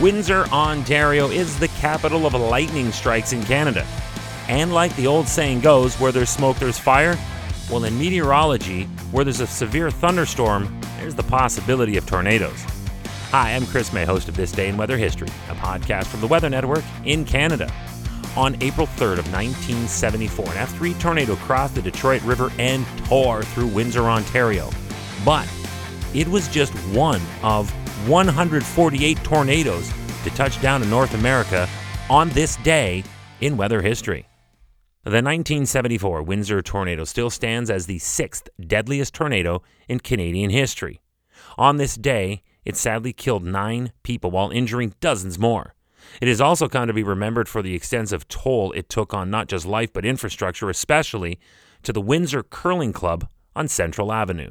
Windsor, Ontario is the capital of lightning strikes in Canada. And like the old saying goes, where there's smoke, there's fire. Well, in meteorology, where there's a severe thunderstorm, there's the possibility of tornadoes. Hi, I'm Chris Mei, host of This Day in Weather History, a podcast from the Weather Network in Canada. On April 3rd of 1974, an F3 tornado crossed the Detroit River and tore through Windsor, Ontario. But it was just one of 148 tornadoes to touch down in North America on this day in weather history. The 1974 Windsor tornado still stands as the sixth deadliest tornado in Canadian history. On this day, it sadly killed nine people while injuring dozens more. It is also come to be remembered for the extensive toll it took on not just life but infrastructure, especially to the Windsor Curling Club on Central Avenue.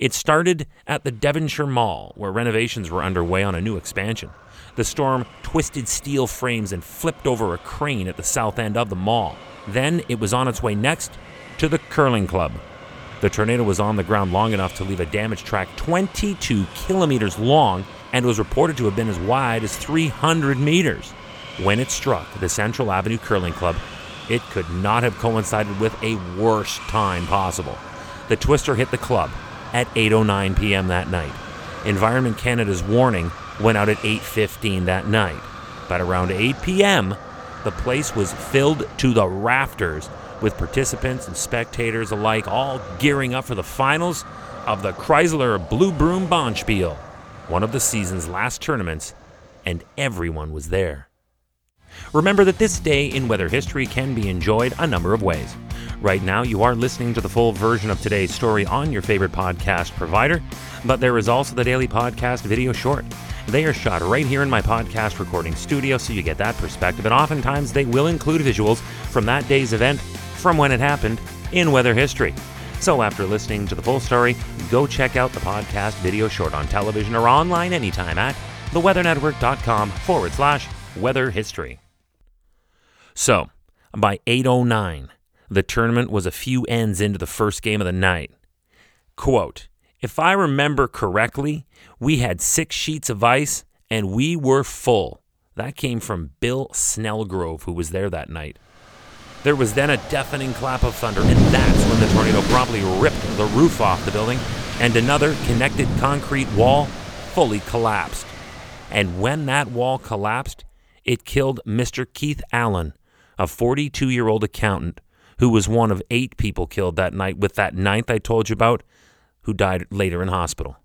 It started at the Devonshire Mall, where renovations were underway on a new expansion. The storm twisted steel frames and flipped over a crane at the south end of the mall. Then it was on its way next to the Curling Club. The tornado was on the ground long enough to leave a damage track 22 kilometers long and was reported to have been as wide as 300 meters. When it struck the Central Avenue Curling Club, it could not have coincided with a worse time possible. The twister hit the club at 8:09 p.m. that night. Environment Canada's warning went out at 8:15 that night. But around 8 p.m., the place was filled to the rafters with participants and spectators alike all gearing up for the finals of the Chrysler Blue Broom Bonspiel, one of the season's last tournaments, and everyone was there. Remember that this day in weather history can be enjoyed a number of ways. Right now, you are listening to the full version of today's story on your favorite podcast provider, but there is also the daily podcast video short. They are shot right here in my podcast recording studio, so you get that perspective, and oftentimes they will include visuals from that day's event from when it happened in weather history. So after listening to the full story, go check out the podcast video short on television or online anytime at theweathernetwork.com forward slash weather history. So, by 809, the tournament was a few ends into the first game of the night. Quote, if I remember correctly, we had six sheets of ice and we were full. That came from Bill Snellgrove, who was there that night. There was then a deafening clap of thunder, and that's when the tornado promptly ripped the roof off the building, and another connected concrete wall fully collapsed. And when that wall collapsed, it killed Mr. Keith Allen, a 42 year old accountant who was one of eight people killed that night, with that ninth I told you about, who died later in hospital.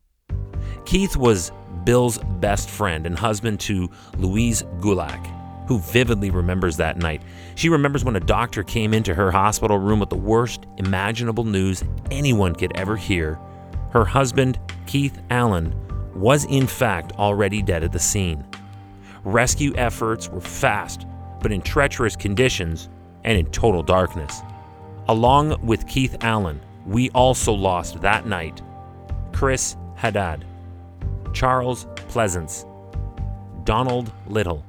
Keith was Bill's best friend and husband to Louise Gulak, who vividly remembers that night. She remembers when a doctor came into her hospital room with the worst imaginable news anyone could ever hear. Her husband, Keith Allen, was in fact already dead at the scene. Rescue efforts were fast, but in treacherous conditions and in total darkness. Along with Keith Allen, we also lost that night Chris Haddad, Charles Pleasance, Donald Little,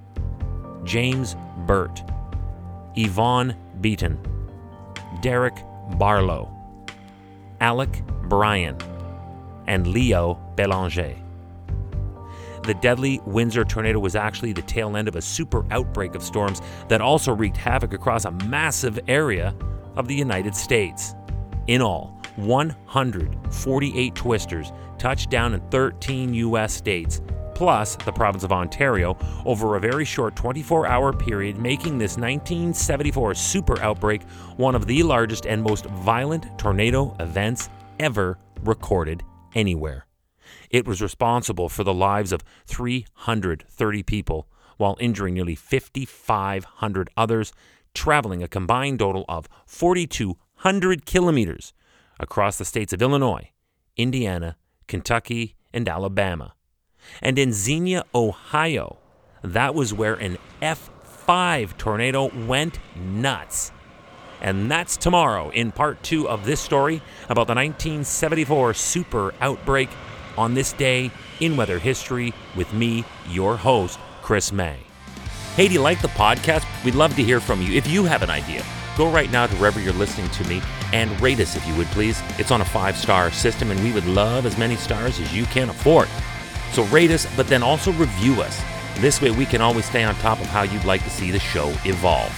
James Burt, Yvonne Beaton, Derek Barlow, Alec Bryan, and Leo Belanger. The deadly Windsor tornado was actually the tail end of a super outbreak of storms that also wreaked havoc across a massive area of the United States. In all, 148 twisters touched down in 13 U.S. states, plus the province of Ontario, over a very short 24 hour period, making this 1974 super outbreak one of the largest and most violent tornado events ever recorded anywhere. It was responsible for the lives of 330 people while injuring nearly 5,500 others, traveling a combined total of 4,200 kilometers across the states of Illinois, Indiana, Kentucky, and Alabama. And in Xenia, Ohio, that was where an F5 tornado went nuts. And that's tomorrow in part two of this story about the 1974 super outbreak on this day in weather history with me, your host, Chris Mei. Hey, do you like the podcast? We'd love to hear from you. If you have an idea, go right now to wherever you're listening to me and rate us if you would please. It's on a five star system, and we would love as many stars as you can afford. So rate us, but then also review us. This way, we can always stay on top of how you'd like to see the show evolve.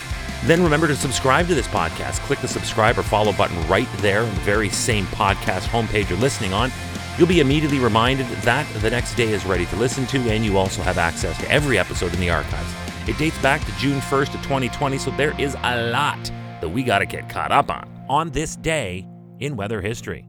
Then remember to subscribe to this podcast. Click the subscribe or follow button right there on the very same podcast homepage you're listening on. You'll be immediately reminded that the next day is ready to listen to, and you also have access to every episode in the archives. It dates back to June 1st of 2020, so there is a lot that we got to get caught up on on this day in weather history.